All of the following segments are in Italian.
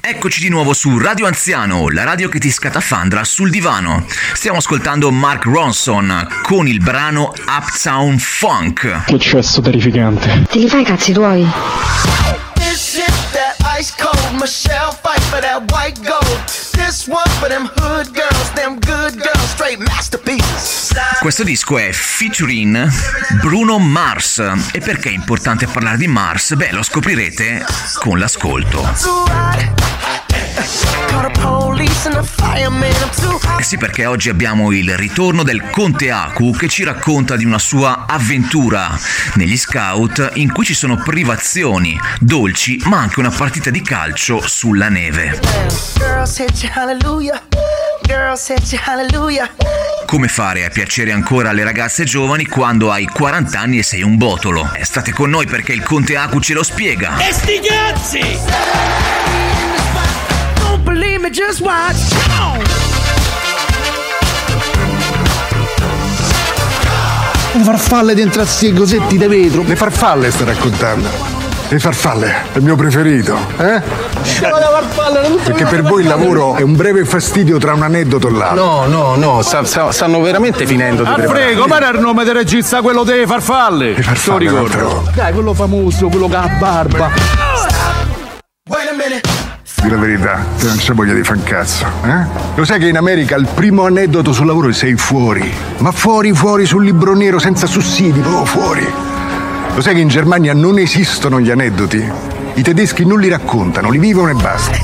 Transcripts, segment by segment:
Eccoci di nuovo su Radio Anziano, la radio che ti scatafandra sul divano. Stiamo ascoltando Mark Ronson con il brano Uptown Funk. Che cesso terrificante. Te li fai i cazzi tuoi? This shit that ice cold Michelle fight for that white gold. Questo disco è featuring Bruno Mars. E perché è importante parlare di Mars? Beh, lo scoprirete con l'ascolto. Eh sì, perché oggi abbiamo il ritorno del Conte Aku che ci racconta di una sua avventura negli scout in cui ci sono privazioni, dolci, ma anche una partita di calcio sulla neve. Come fare a piacere ancora alle ragazze giovani quando hai 40 anni e sei un botolo? Eh, State con noi perché il Conte Aku ce lo spiega. E sti cazzi! Believe me, just watch. Come on. Le farfalle dentro a sti cosetti di vetro. Le farfalle stai raccontando? Le farfalle, è il mio preferito, eh? Perché per voi il lavoro è un breve fastidio tra un aneddoto e l'altro. No, no, no, sta- sta- stanno veramente finendo di Ah, preparare. prego, ma era il nome del regista quello delle farfalle. Le farfalle. Dai, quello famoso, quello che ha barba. Di la verità, non c'è voglia di fare un cazzo, eh? Lo sai che in America il primo aneddoto sul lavoro sei fuori. Ma fuori, fuori sul libro nero, senza sussidi, proprio fuori. Lo sai che in Germania non esistono gli aneddoti? I tedeschi non li raccontano, li vivono e basta.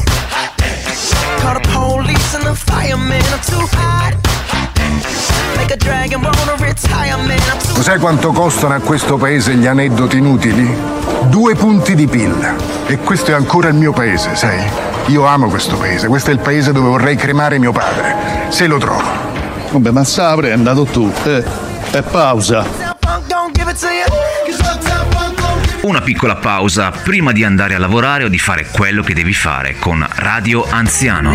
Lo sai quanto costano a questo paese gli aneddoti inutili? Due punti di PIL. E questo è ancora il mio paese, sai? Io amo questo paese, questo è il paese dove vorrei cremare mio padre, se lo trovo. Vabbè, ma sta prendendo tu. Eh, e pausa. Una piccola pausa prima di andare a lavorare o di fare quello che devi fare con Radio Anziano.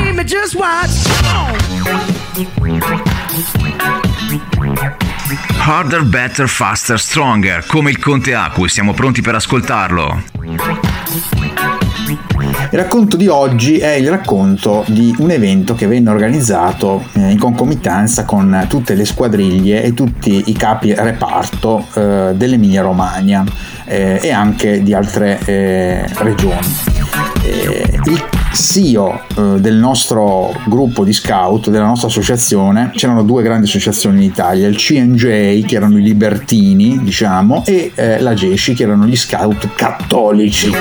Harder, better, faster, stronger, come il Conte Aku, siamo pronti per ascoltarlo. Il racconto di oggi è il racconto di un evento che venne organizzato eh, in concomitanza con tutte le squadriglie e tutti i capi reparto eh, dell'Emilia Romagna eh, e anche di altre regioni. Il CEO eh, del nostro gruppo di scout, della nostra associazione, c'erano due grandi associazioni in Italia, il CNJ che erano i libertini, diciamo, e eh, la GESCI che erano gli scout cattolici.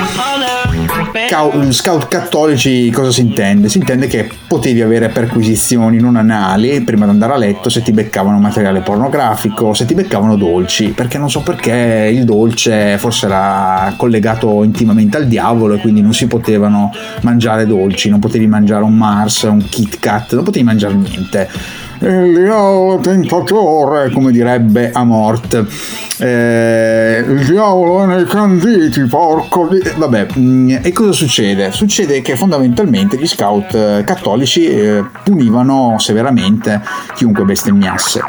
Cau- scout cattolici cosa si intende? Si intende che potevi avere perquisizioni non anali prima di andare a letto se ti beccavano materiale pornografico, se ti beccavano dolci, perché non so perché il dolce forse era collegato intimamente al diavolo e quindi non si potevano mangiare dolci, non potevi mangiare un Mars, un Kit Kat, non potevi mangiare niente. Il diavolo tentatore, come direbbe Amort. Eh, il diavolo è nei canditi, porco. di- Vabbè, mm, e cosa succede? Succede che fondamentalmente gli scout eh, cattolici eh, punivano severamente chiunque bestemmiasse.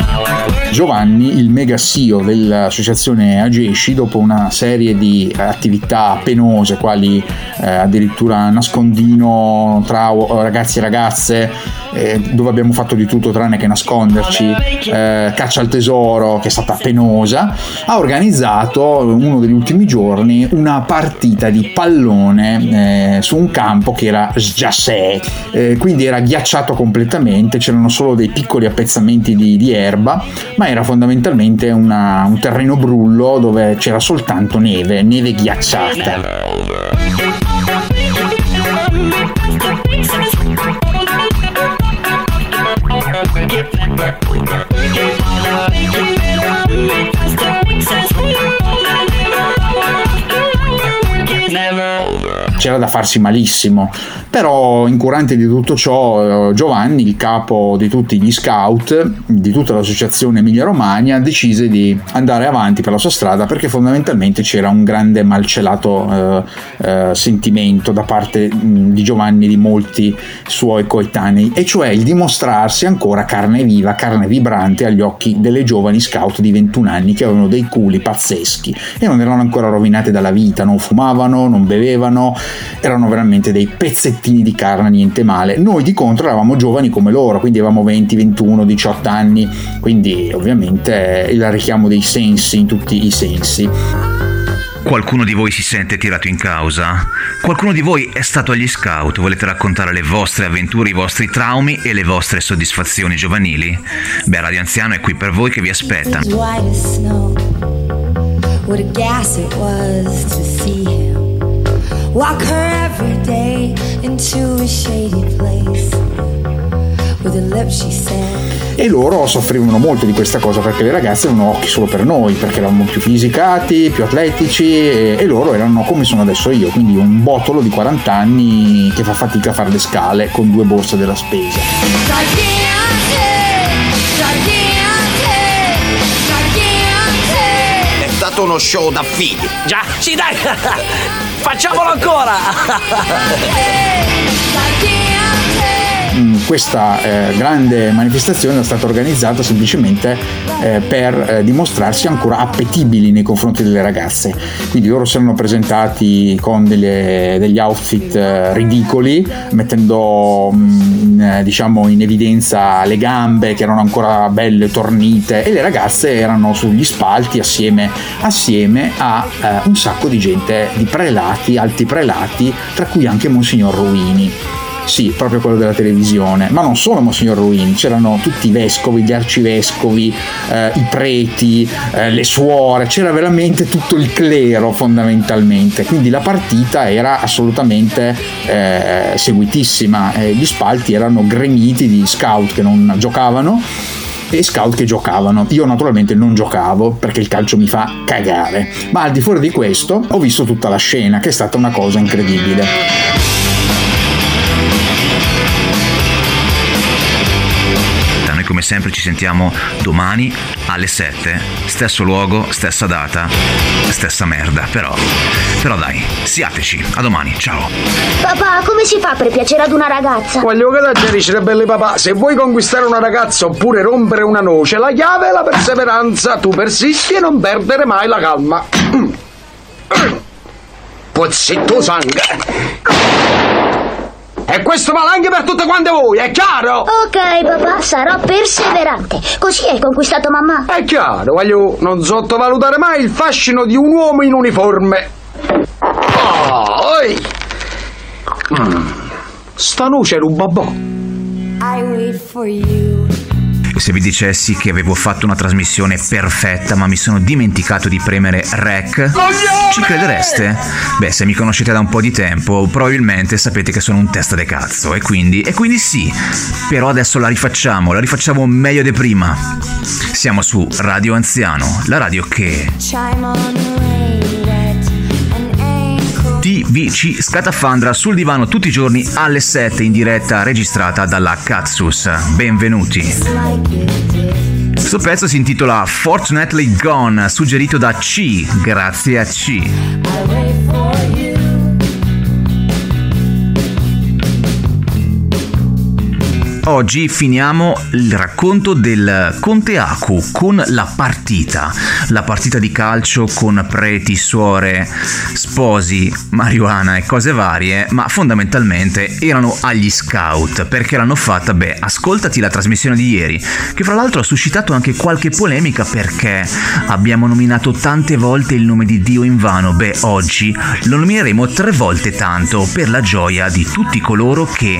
Power. Giovanni, il mega CEO dell'associazione Agesci, dopo una serie di attività penose, quali eh, addirittura nascondino tra o- ragazzi e ragazze, eh, dove abbiamo fatto di tutto tranne che nasconderci, eh, caccia al tesoro, che è stata penosa, ha organizzato uno degli ultimi giorni una partita di pallone eh, su un campo che era sgiassè, eh, quindi era ghiacciato completamente, c'erano solo dei piccoli appezzamenti di, di erba, ma era fondamentalmente una- un terreno brullo dove c'era soltanto neve, neve ghiacciata. C'era da farsi malissimo, Però, incurante di tutto ciò, eh, Giovanni, il capo di tutti gli scout, di tutta l'associazione Emilia-Romagna, decise di andare avanti per la sua strada perché fondamentalmente c'era un grande malcelato eh, eh, sentimento da parte mh, di Giovanni e di molti suoi coetanei, e cioè il dimostrarsi ancora carne viva, carne vibrante agli occhi delle giovani scout di 21 anni che avevano dei culi pazzeschi e non erano ancora rovinate dalla vita, non fumavano, non bevevano, erano veramente dei pezzettini di carne, niente male. Noi di contro eravamo giovani come loro, quindi avevamo 20, 21, 18 anni, quindi ovviamente il richiamo dei sensi in tutti i sensi. Qualcuno di voi si sente tirato in causa? Qualcuno di voi è stato agli scout? Volete raccontare le vostre avventure, i vostri traumi e le vostre soddisfazioni giovanili? Beh, Radio Anziano è qui per voi che vi aspetta. white as snow. What a gas it was to see him. Walk her every day into a shady place. With her lips, she said. E loro soffrivano molto di questa cosa perché le ragazze avevano occhi solo per noi, perché eravamo più fisicati, più atletici e, e loro erano come sono adesso io, quindi un botolo di 40 anni che fa fatica a fare le scale con due borse della spesa. È stato uno show da figli. Già, sì dai, facciamolo ancora. Mm, Questa eh, grande manifestazione è stata organizzata semplicemente eh, per eh, dimostrarsi ancora appetibili nei confronti delle ragazze. Quindi loro si erano presentati con delle- degli outfit eh, ridicoli, mettendo mm, in, eh, diciamo in evidenza le gambe che erano ancora belle tornite e le ragazze erano sugli spalti assieme, assieme a eh, un sacco di gente, di prelati, alti prelati, tra cui anche Monsignor Ruini. Sì, proprio quello della televisione, ma non solo Monsignor Ruini, c'erano tutti i vescovi, gli arcivescovi, eh, i preti, eh, le suore, c'era veramente tutto il clero fondamentalmente, quindi la partita era assolutamente eh, seguitissima, gli spalti erano gremiti di scout che non giocavano e scout che giocavano. Io naturalmente non giocavo perché il calcio mi fa cagare, ma al di fuori di questo ho visto tutta la scena che è stata una cosa incredibile. Come sempre ci sentiamo domani alle 7, stesso luogo, stessa data, stessa merda, però, però dai, siateci, a domani, ciao. Papà, come si fa per piacere ad una ragazza? Voglio che la dice belli papà, se vuoi conquistare una ragazza oppure rompere una noce, la chiave è la perseveranza, tu persisti e non perdere mai la calma. Pozzetto sangue. E questo vale anche per tutte quante voi, è chiaro? Ok, papà, sarò perseverante. Così hai conquistato mamma. È chiaro, voglio non sottovalutare mai il fascino di un uomo in uniforme. Oh, oi. Mm. Sta noce era un babò. I wait for you. E se vi dicessi che avevo fatto una trasmissione perfetta ma mi sono dimenticato di premere rec, ci credereste? Beh, se mi conoscete da un po' di tempo, probabilmente sapete che sono un testa de cazzo e quindi, e quindi sì, però adesso la rifacciamo, la rifacciamo meglio di prima. Siamo su Radio Anziano, la radio che ankle. TVC scatafandra sul divano tutti i giorni alle 7 in diretta registrata dalla Katsus. Benvenuti. Questo pezzo si intitola Fortunately Gone, suggerito da C, grazie a C. Oggi finiamo il racconto del Conte Aku con la partita, la partita di calcio con preti, suore, sposi, marijuana e cose varie, ma fondamentalmente erano agli scout perché l'hanno fatta, beh, ascoltati la trasmissione di ieri, che fra l'altro ha suscitato anche qualche polemica perché abbiamo nominato tante volte il nome di Dio in vano, beh, oggi lo nomineremo tre volte tanto per la gioia di tutti coloro che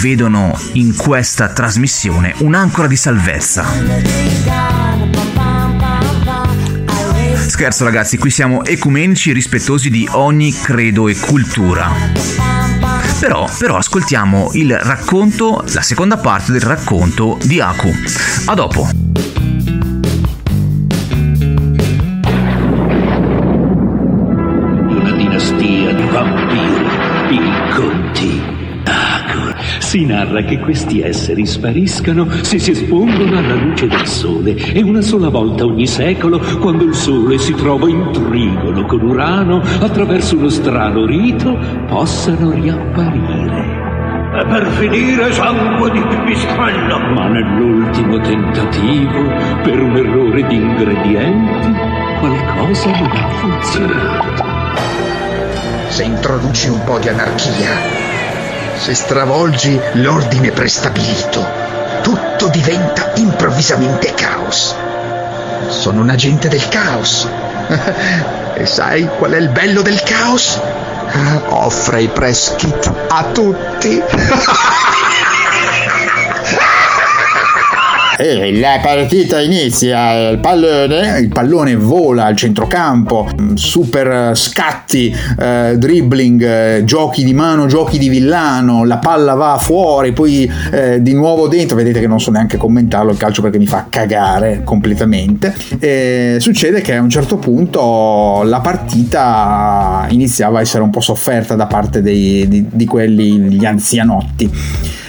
vedono in questa trasmissione un'ancora di salvezza. Scherzo ragazzi, qui siamo ecumenici rispettosi di ogni credo e cultura. Però, però ascoltiamo il racconto, la seconda parte del racconto di Aku. A dopo. Si narra che questi esseri spariscano se si espongono alla luce del sole e una sola volta ogni secolo, quando il sole si trova in trigono con Urano, attraverso uno strano rito, possano riapparire. E per finire sangue di pipistrello. Ma nell'ultimo tentativo, per un errore di ingredienti, qualcosa non ha funzionato. Se introduci un po' di anarchia, se stravolgi l'ordine prestabilito, tutto diventa improvvisamente caos. Sono un agente del caos. e sai qual è il bello del caos? Offre i press kit a tutti. E la partita inizia, il pallone, il pallone vola al centrocampo, super scatti, eh, dribbling, eh, giochi di mano, giochi di villano, la palla va fuori, poi eh, di nuovo dentro, vedete che non so neanche commentarlo il calcio perché mi fa cagare completamente. E succede che a un certo punto la partita iniziava a essere un po' sofferta da parte dei, di, di quelli, gli anzianotti.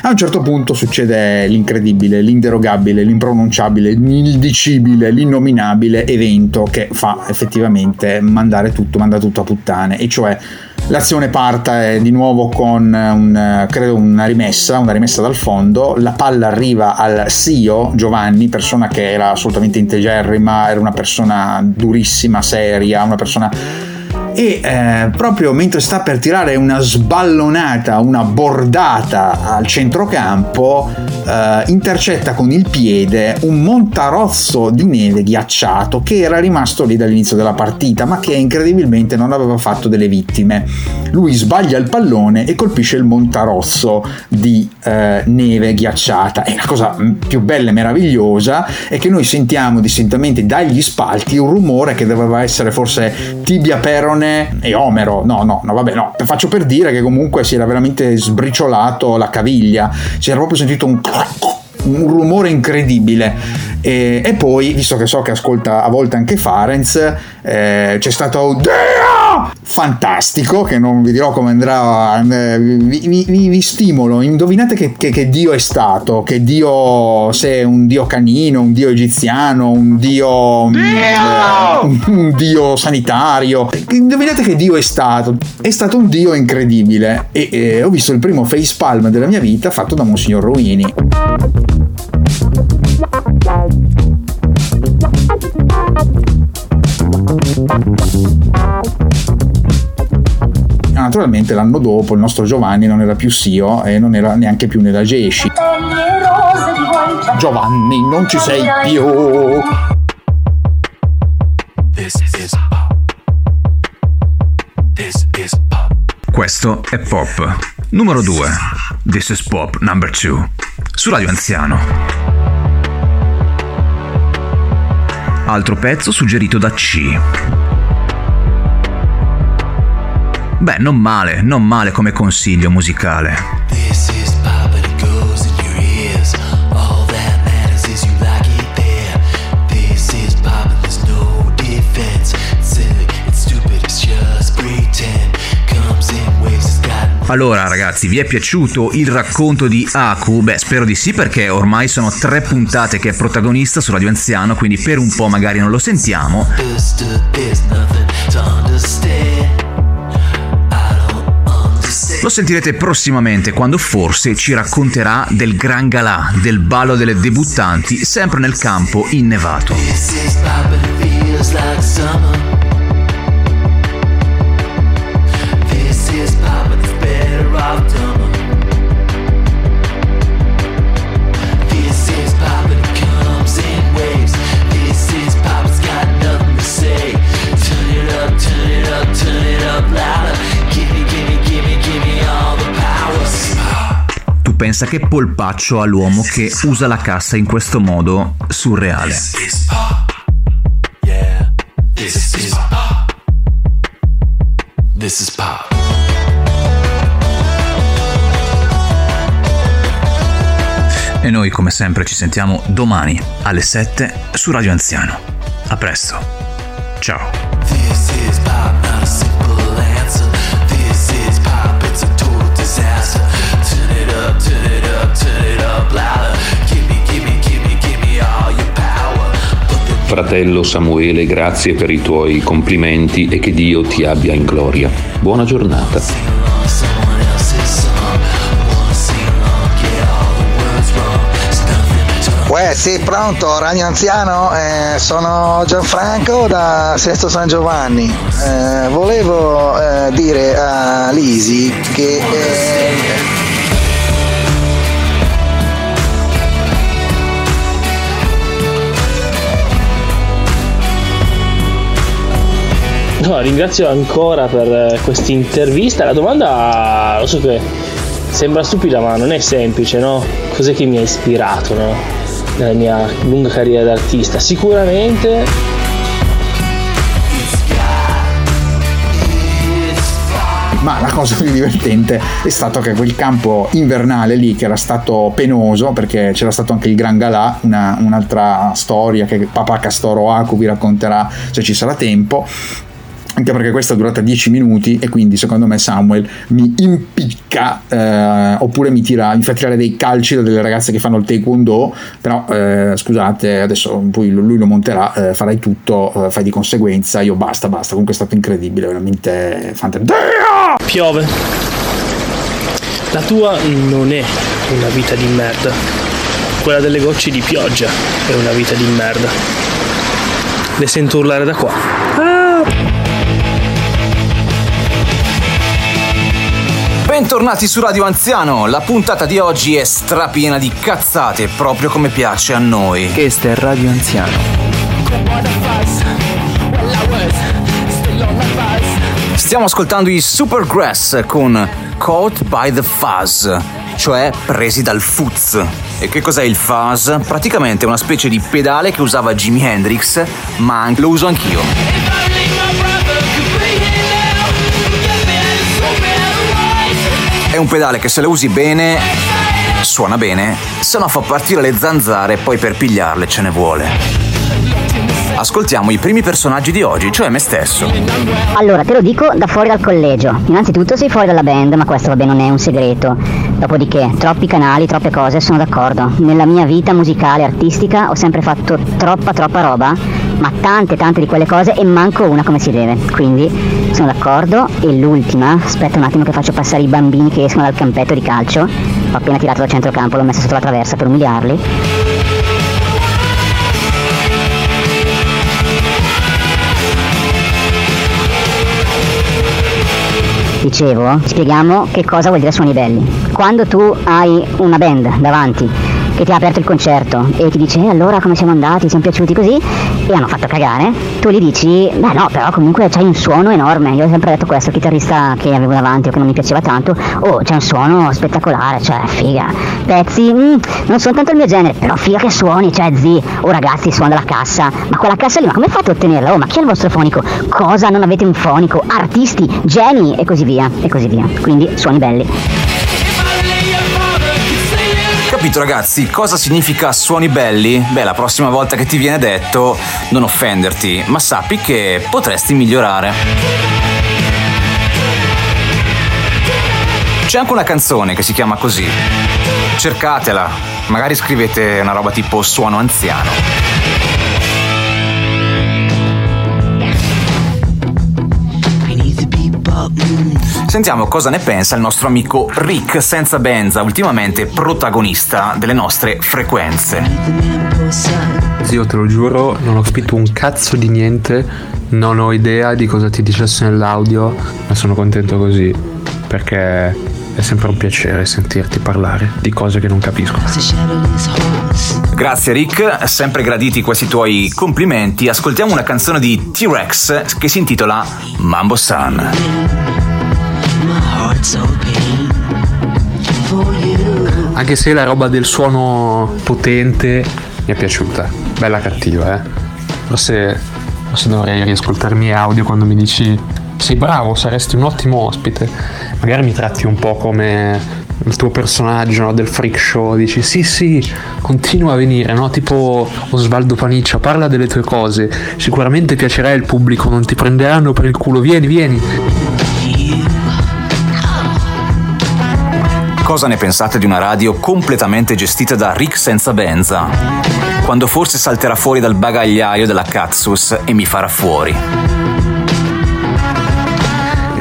A un certo punto succede l'incredibile, l'inderogabile, l'impronunciabile, l'indicibile, l'innominabile evento che fa effettivamente mandare tutto, manda tutto a puttane, e cioè L'azione parte di nuovo con un, credo una rimessa, una rimessa dal fondo, la palla arriva al CEO Giovanni, persona che era assolutamente integerrima, era una persona durissima, seria, una persona e eh, proprio mentre sta per tirare una sballonata, una bordata al centrocampo, eh, intercetta con il piede un montarozzo di neve ghiacciato che era rimasto lì dall'inizio della partita, ma che incredibilmente non aveva fatto delle vittime. Lui sbaglia il pallone e colpisce il montarozzo di eh, neve ghiacciata. E la cosa più bella e meravigliosa è che noi sentiamo distintamente dagli spalti un rumore che doveva essere forse tibia perone e omero. No, no, no, vabbè, no. Faccio per dire che comunque si era veramente sbriciolato la caviglia. Si era proprio sentito un un rumore incredibile e, e, poi visto che so che ascolta a volte anche Farenz eh, c'è stato Fantastico che non vi dirò come andrà eh, vi, vi, vi, stimolo. Indovinate che, che, che, Dio è stato che Dio se è un Dio canino un Dio egiziano un Dio, dio! Eh, un, un Dio sanitario. Indovinate che Dio è stato? È stato un Dio incredibile. E eh, ho visto il primo facepalm della mia vita fatto da Monsignor Ruini Naturalmente l'anno dopo il nostro Giovanni non era più Sio e non era neanche più nella Gesci. Giovanni, non ci sei più! Questo è Pop. Numero 2. This is Pop number 2. Su Radio Anziano. Altro pezzo suggerito da C. Beh, non male, non male come consiglio musicale. Allora ragazzi, vi è piaciuto il racconto di Aku? Beh, spero di sì perché ormai sono tre puntate che è protagonista su Radio Anziano, quindi per un po' magari non lo sentiamo. Lo sentirete prossimamente quando forse ci racconterà del Gran Galà, del ballo delle debuttanti, sempre nel campo innevato. Pensa che polpaccio ha l'uomo che usa la cassa in questo modo surreale. E noi come sempre ci sentiamo domani alle 7 su Radio Anziano. A presto. Ciao. Fratello Samuele, grazie per i tuoi complimenti e che Dio ti abbia in gloria. Buona giornata. Uè, sei pronto, Ragno Anziano, eh, sono Gianfranco da Sesto San Giovanni. Eh, volevo eh, dire a Lisi che eh, No, ringrazio ancora per questa intervista. La domanda, lo so che sembra stupida, ma non è semplice, no? Cos'è che mi ha ispirato, no? Nella mia lunga carriera d'artista? Sicuramente Ma la cosa più divertente è stato che quel campo invernale lì, che era stato penoso, perché c'era stato anche il Gran Galà, una- un'altra storia che papà Castoro Acu vi racconterà se ci sarà tempo. Anche perché questa è durata 10 minuti e quindi secondo me Samuel mi impicca eh, oppure mi, tira, mi fa tirare dei calci da delle ragazze che fanno il taekwondo. Però eh, scusate, adesso poi lui lo monterà, eh, farai tutto, eh, fai di conseguenza. Io basta, basta. Comunque è stato incredibile, veramente fantastico. piove. La tua non è una vita di merda. Quella delle gocce di pioggia è una vita di merda. Le sento urlare da qua. Bentornati su Radio Anziano, la puntata di oggi è strapiena di cazzate, proprio come piace a noi. Questa è Radio Anziano. Stiamo ascoltando i Supergrass con Caught by the Fuzz, cioè presi dal fuzz. E che cos'è il fuzz? Praticamente una specie di pedale che usava Jimi Hendrix, ma lo uso anch'io. Un pedale che se lo usi bene suona bene, se no fa partire le zanzare e poi per pigliarle ce ne vuole. Ascoltiamo i primi personaggi di oggi, cioè me stesso. Allora, te lo dico da fuori dal collegio. Innanzitutto sei fuori dalla band, ma questo vabbè non è un segreto. Dopodiché, troppi canali, troppe cose, sono d'accordo. Nella mia vita musicale, artistica, ho sempre fatto troppa, troppa roba, ma tante, tante di quelle cose e manco una come si deve. Quindi, sono d'accordo. E l'ultima, aspetta un attimo che faccio passare i bambini che escono dal campetto di calcio. Ho appena tirato dal centrocampo, l'ho messo sotto la traversa per umiliarli. Dicevo, spieghiamo che cosa vuol dire suoni belli. Quando tu hai una band davanti che ti ha aperto il concerto e ti dice "Eh, allora come siamo andati, ti siamo piaciuti così e hanno fatto cagare, tu gli dici beh no però comunque c'hai un suono enorme, io ho sempre detto questo, il chitarrista che avevo davanti o che non mi piaceva tanto, oh c'è un suono spettacolare, cioè figa, pezzi mm, non sono tanto il mio genere, però figa che suoni, cioè zi, oh ragazzi suona la cassa, ma quella cassa lì ma come fate a ottenerla? Oh ma chi è il vostro fonico? Cosa non avete un fonico? Artisti, geni e così via, e così via, quindi suoni belli. Capito ragazzi, cosa significa suoni belli? Beh, la prossima volta che ti viene detto, non offenderti, ma sappi che potresti migliorare. C'è anche una canzone che si chiama così. Cercatela, magari scrivete una roba tipo suono anziano. Sentiamo cosa ne pensa il nostro amico Rick senza Benza, ultimamente protagonista delle nostre frequenze. Zio, te lo giuro, non ho capito un cazzo di niente, non ho idea di cosa ti dicesse nell'audio, ma sono contento così, perché è sempre un piacere sentirti parlare di cose che non capisco. Grazie Rick, sempre graditi questi tuoi complimenti. Ascoltiamo una canzone di T-Rex che si intitola Mambo Sun. Anche se la roba del suono potente mi è piaciuta, bella cattiva, eh. Forse, forse dovrei riascoltare i miei audio quando mi dici sei bravo, saresti un ottimo ospite. Magari mi tratti un po' come il tuo personaggio no, del freak show, dici sì sì, continua a venire, no? tipo Osvaldo Paniccia, parla delle tue cose, sicuramente piacerai al pubblico, non ti prenderanno per il culo, vieni, vieni. Cosa ne pensate di una radio completamente gestita da Rick senza benza? Quando forse salterà fuori dal bagagliaio della Katsus e mi farà fuori.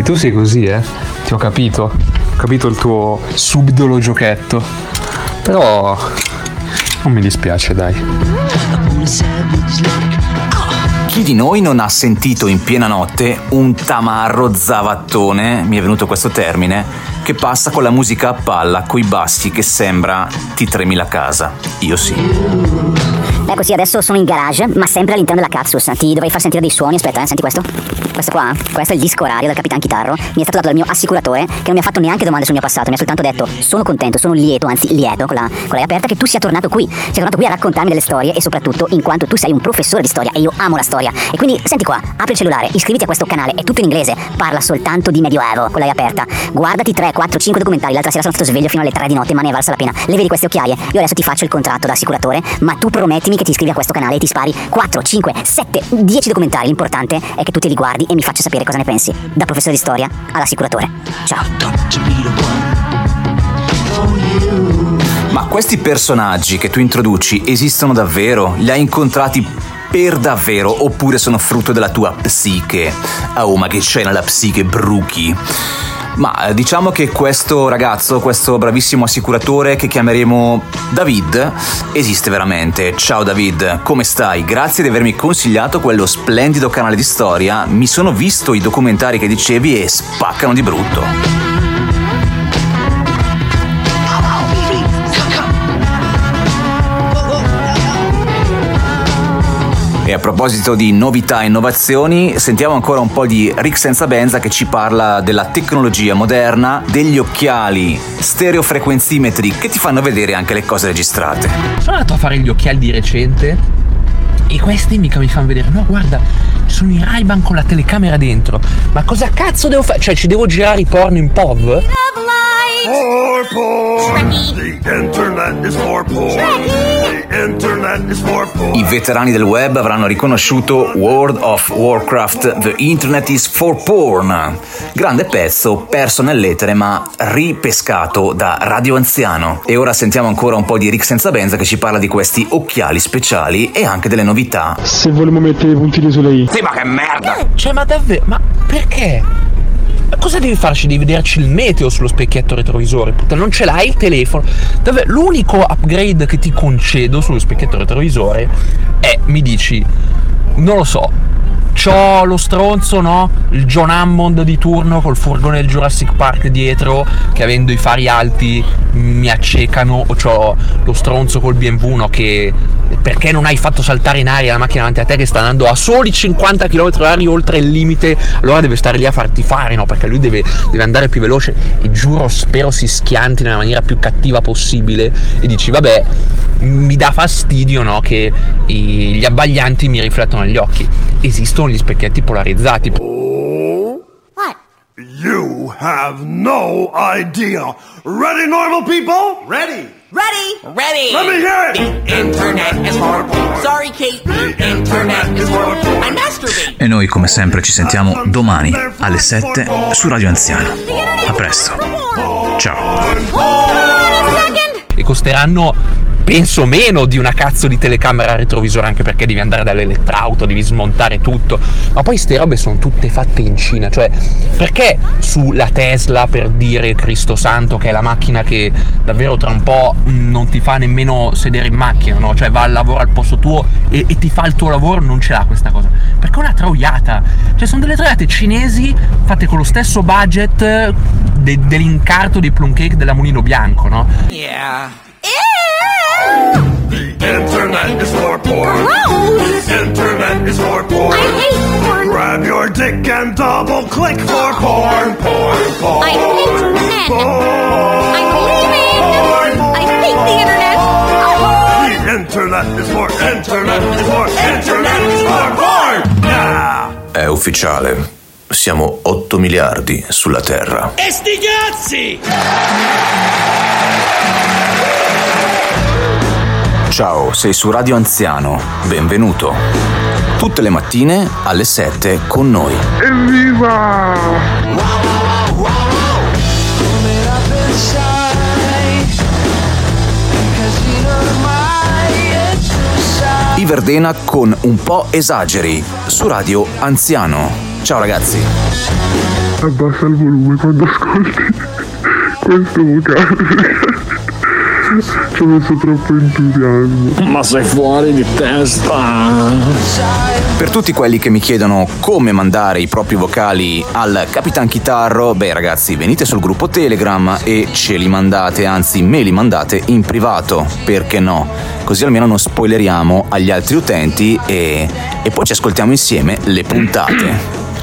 Tu sei così, eh? Ti ho capito. Ho capito il tuo subdolo giochetto. Però non mi dispiace, dai. Chi di noi non ha sentito in piena notte un tamarro zavattone, mi è venuto questo termine, che passa con la musica a palla, coi bassi che sembra ti tremi la casa? Io sì. Ecco sì, adesso sono in garage, ma sempre all'interno della Katsus. Ti dovrei far sentire dei suoni. Aspetta, eh, senti questo. Questo qua, questo è il disco orario del Capitan Chitarro. Mi è stato dato dal mio assicuratore, che non mi ha fatto neanche domande sul mio passato, mi ha soltanto detto: sono contento, sono lieto, anzi lieto, con la, con la aperta, che tu sia tornato qui. Sei tornato qui a raccontarmi delle storie e soprattutto in quanto tu sei un professore di storia e io amo la storia. E quindi, senti qua, apri il cellulare, iscriviti a questo canale, è tutto in inglese, parla soltanto di Medioevo, con l'hai aperta. Guardati 3, 4, 5 documentari. L'altra sera sono stato sveglio fino alle 3 di notte, ma ne è valsa la pena. Le vedi queste occhiaie? Io adesso ti faccio il contratto da assicuratore, ma tu promettimi che ti iscrivi a questo canale e ti spari 4, 5, 7, 10 documentari. L'importante è che tu te li guardi e mi faccia sapere cosa ne pensi. Da professore di storia all'assicuratore. Ciao. Ma questi personaggi che tu introduci esistono davvero? Li hai incontrati per davvero oppure sono frutto della tua psiche? Oh, ma che c'è nella psiche, Bruchi? Ma eh, diciamo che questo ragazzo, questo bravissimo assicuratore che chiameremo David, esiste veramente. Ciao David, come stai? Grazie di avermi consigliato quello splendido canale di storia. Mi sono visto i documentari che dicevi e spaccano di brutto. E a proposito di novità e innovazioni, sentiamo ancora un po' di Rick Senza Benza che ci parla della tecnologia moderna, degli occhiali stereofrequenzimetri che ti fanno vedere anche le cose registrate. Sono andato a fare gli occhiali di recente e questi mica mi fanno vedere. No, guarda, ci sono i ray con la telecamera dentro. Ma cosa cazzo devo fare? Cioè, ci devo girare i porno in POV? For porn. The internet is for porn. The internet is for porn. I veterani del web avranno riconosciuto World of Warcraft The Internet is for Porn. Grande pezzo, perso nell'etere ma ripescato da Radio Anziano. E ora sentiamo ancora un po' di Rick Senza Benza che ci parla di questi occhiali speciali e anche delle novità. Se vogliamo mettere i puntini sulle i. Sì, ma che merda! Cioè, ma davvero? Ma perché? Cosa devi farci? Devi vederci il meteo sullo specchietto retrovisore. Puttana, non ce l'hai il telefono. Davvero, l'unico upgrade che ti concedo sullo specchietto retrovisore è, mi dici, non lo so, c'ho lo stronzo, no? Il John Hammond di turno col furgone del Jurassic Park dietro che avendo i fari alti mi accecano o c'ho lo stronzo col BMW, no? Che perché non hai fatto saltare in aria la macchina davanti a te che sta andando a soli 50 km/h oltre il limite, allora deve stare lì a farti fare, no? Perché lui deve, deve andare più veloce e giuro, spero si schianti nella maniera più cattiva possibile e dici, vabbè, mi dà fastidio, no? Che i- gli abbaglianti mi riflettono negli occhi. Esistono gli specchietti polarizzati. You have no idea. Ready, normal people? Ready. Ready? Ready. Let me hear it. The internet is porn. Sorry, Kate. The internet is porn. I masturbate. E noi come sempre ci sentiamo domani alle 7 su Radio Anziano. A presto. Ciao. e costeranno penso meno di una cazzo di telecamera retrovisore anche perché devi andare dall'elettrauto, devi smontare tutto ma poi ste robe sono tutte fatte in Cina cioè perché sulla Tesla per dire Cristo Santo che è la macchina che davvero tra un po' non ti fa nemmeno sedere in macchina no? cioè va al lavoro al posto tuo e, e ti fa il tuo lavoro non ce l'ha questa cosa perché è una troiata cioè sono delle troiate cinesi fatte con lo stesso budget eh, de- dell'incarto dei plum cake della Mulino Bianco no? Yeah. The internet is for porn. The internet is for porn. I hate porn. Grab your dick and double click for porn, porn, porn. I hate internet. I'm leaving. I hate the internet. The internet is for internet is for internet is for porn. Yeah. È ufficiale. Siamo 8 miliardi sulla Terra. E sti cazzi! Ciao, sei su Radio Anziano. Benvenuto. Tutte le mattine alle 7 con noi. Evviva! I Verdena con un po' esageri su Radio Anziano. Ciao ragazzi. Abbassa il volume quando ascolti questo vocale. Ci ho messo troppo entusiasmo. Ma sei fuori di testa. Per tutti quelli che mi chiedono come mandare i propri vocali al Capitan Chitarro, beh ragazzi, venite sul gruppo Telegram e ce li mandate, anzi me li mandate in privato, perché no? Così almeno non spoileriamo agli altri utenti e, e poi ci ascoltiamo insieme le puntate.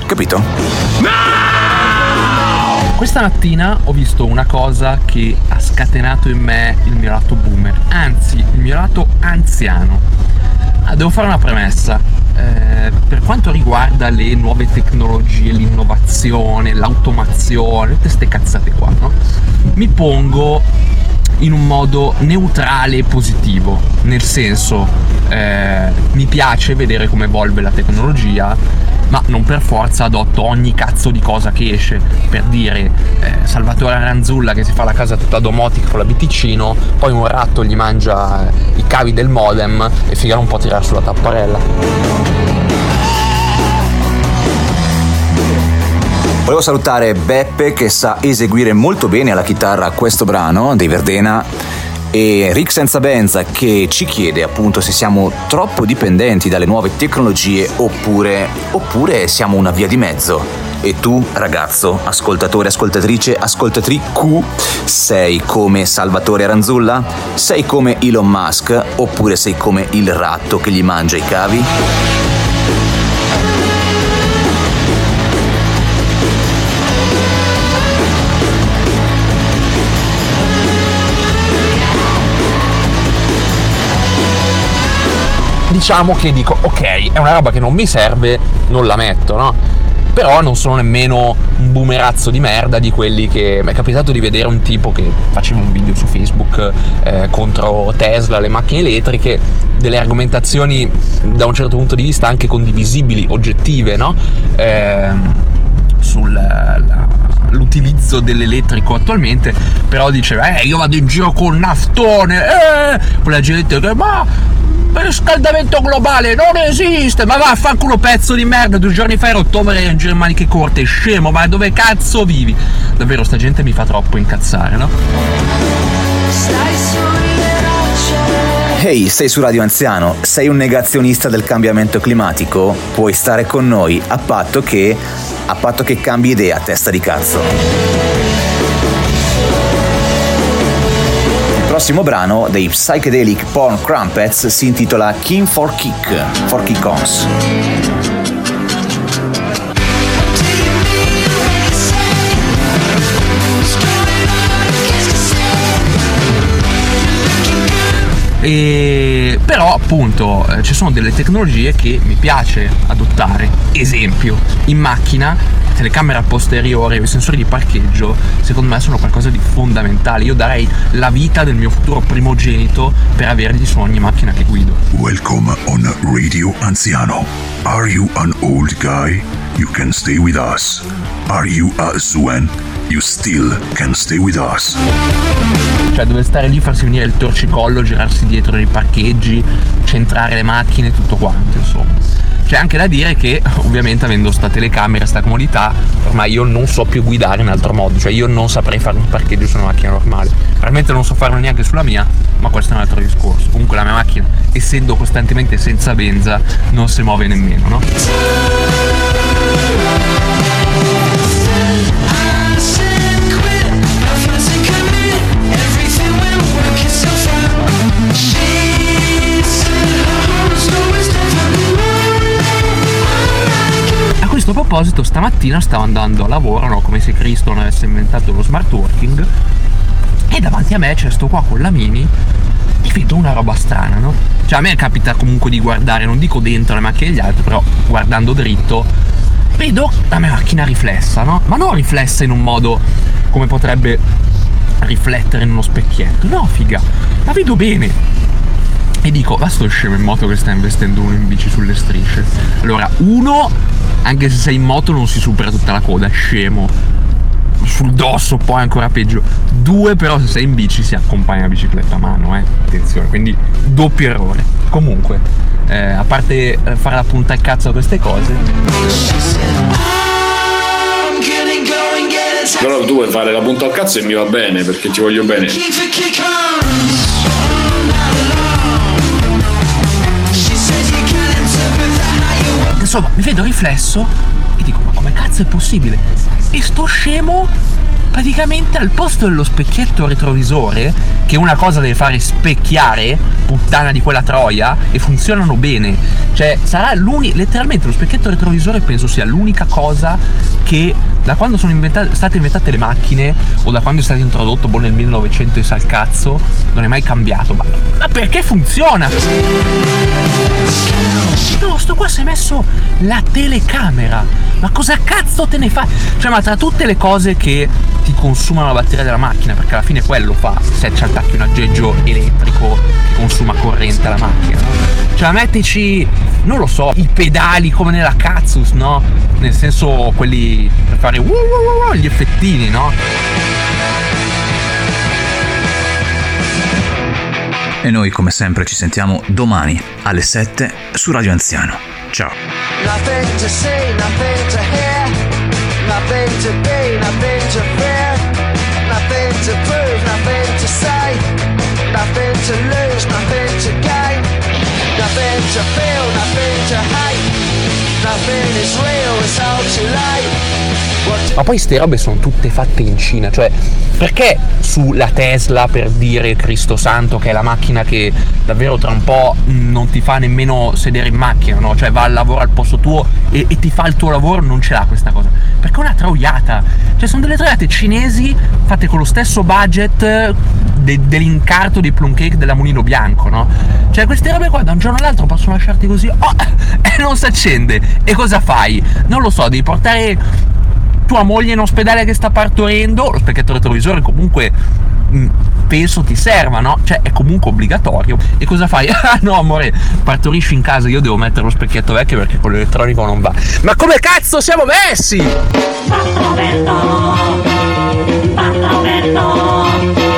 Capito? Questa mattina ho visto una cosa che scatenato in me il mio lato boomer, anzi il mio lato anziano. Ah, devo fare una premessa. Eh, per quanto riguarda le nuove tecnologie, l'innovazione, l'automazione, tutte queste cazzate qua, no? Mi pongo in un modo neutrale e positivo, nel senso eh, mi piace vedere come evolve la tecnologia, ma non per forza adotto ogni cazzo di cosa che esce. Per dire, eh, Salvatore Aranzulla che si fa la casa tutta domotica con la biticino, poi un ratto gli mangia i cavi del modem e figa un po' tirare sulla tapparella. Volevo salutare Beppe che sa eseguire molto bene alla chitarra questo brano dei Verdena e Rick Senza Benza che ci chiede appunto se siamo troppo dipendenti dalle nuove tecnologie oppure, oppure siamo una via di mezzo. E tu, ragazzo, ascoltatore, ascoltatrice, ascoltatri Q, sei come Salvatore Aranzulla? Sei come Elon Musk? Oppure sei come il ratto che gli mangia i cavi? Diciamo che dico ok è una roba che non mi serve non la metto no però non sono nemmeno un boomerazzo di merda di quelli che mi è capitato di vedere un tipo che faceva un video su Facebook eh, contro Tesla, le macchine elettriche, delle argomentazioni da un certo punto di vista anche condivisibili, oggettive, no? Eh, sull'utilizzo dell'elettrico attualmente, però diceva, eh, io vado in giro con naftone, eh, poi la gente dice, ma riscaldamento globale non esiste, ma vaffanculo pezzo di merda, due giorni fa ero ottobre in giro in maniche corte, scemo, ma dove cazzo vivi? Davvero sta gente mi fa troppo incazzare, no? Ehi, hey, sei su Radio Anziano, sei un negazionista del cambiamento climatico? Puoi stare con noi a patto che a patto che cambi idea, testa di cazzo. Prossimo brano dei Psychedelic Porn Crumpets si intitola King for Kick, for Kick-Ons. E però appunto eh, ci sono delle tecnologie che mi piace adottare. Esempio, in macchina telecamera posteriore o i sensori di parcheggio secondo me sono qualcosa di fondamentale. Io darei la vita del mio futuro primogenito per averli su ogni macchina che guido. Welcome on Radio Anziano. Are you an old guy? You can stay with us. Are you a Swen? You still can stay with us. Cioè dove stare lì, farsi venire il torcicollo, girarsi dietro nei parcheggi, centrare le macchine, tutto quanto, insomma. C'è anche da dire che, ovviamente, avendo sta telecamera, sta comodità, ormai io non so più guidare in altro modo, cioè io non saprei fare un parcheggio su una macchina normale. Realmente non so farlo neanche sulla mia, ma questo è un altro discorso. Comunque la mia macchina, essendo costantemente senza benza, non si muove nemmeno, no? Questo proposito, stamattina stavo andando a lavoro, no? come se Cristo non avesse inventato lo smart working, e davanti a me c'è sto qua con la mini e vedo una roba strana, no? Cioè a me capita comunque di guardare, non dico dentro le macchine degli altri, però guardando dritto, vedo la mia macchina riflessa, no? Ma non riflessa in un modo come potrebbe riflettere in uno specchietto, no figa, la vedo bene. E dico, va sto scemo in moto che sta investendo uno in bici sulle strisce. Allora, uno, anche se sei in moto non si supera tutta la coda, scemo. sul dosso poi ancora peggio. Due però se sei in bici si accompagna la bicicletta a mano, eh. Attenzione, quindi doppio errore. Comunque, eh, a parte eh, fare la punta al cazzo a queste cose. Però tu vuoi fare la punta al cazzo e mi va bene perché ti voglio bene. Insomma, mi vedo riflesso e dico, ma come cazzo è possibile? E sto scemo praticamente al posto dello specchietto retrovisore, che una cosa deve fare specchiare, puttana di quella troia, e funzionano bene. Cioè, sarà l'unica, letteralmente lo specchietto retrovisore penso sia l'unica cosa che da quando sono inventa- state inventate le macchine, o da quando è stato introdotto boh, nel 1900 e sal cazzo, non è mai cambiato. Ma, ma perché funziona? No, sto qua si è messo la telecamera. Ma cosa cazzo te ne fai? Cioè, ma tra tutte le cose che ti consumano la batteria della macchina, perché alla fine quello fa se ci attacchi un aggeggio elettrico che consuma corrente alla macchina. Cioè, mettici, non lo so, i pedali come nella Katsus, no? Nel senso, quelli per fare uh, uh, uh, gli effettini, no? E noi come sempre ci sentiamo domani alle 7 su Radio Anziano. Ciao. Nothing to lose, nothing nothing to feel, nothing to hate, nothing is real, it's all too late. Ma poi ste robe sono tutte fatte in Cina, cioè perché sulla Tesla per dire Cristo Santo che è la macchina che davvero tra un po' non ti fa nemmeno sedere in macchina, no? Cioè va al lavoro al posto tuo e, e ti fa il tuo lavoro, non ce l'ha questa cosa. Perché è una troiata. Cioè sono delle troiate cinesi fatte con lo stesso budget de- dell'incarto dei plum cake della Mulino Bianco, no? Cioè queste robe qua da un giorno all'altro possono lasciarti così, oh, e non si accende. E cosa fai? Non lo so, devi portare tua moglie in ospedale che sta partorendo, lo specchietto retrovisore comunque mm, penso ti serva, no? Cioè è comunque obbligatorio. E cosa fai? Ah no amore, partorisci in casa, io devo mettere lo specchietto vecchio perché con l'elettronico non va. Ma come cazzo siamo messi? Partoretto, partoretto.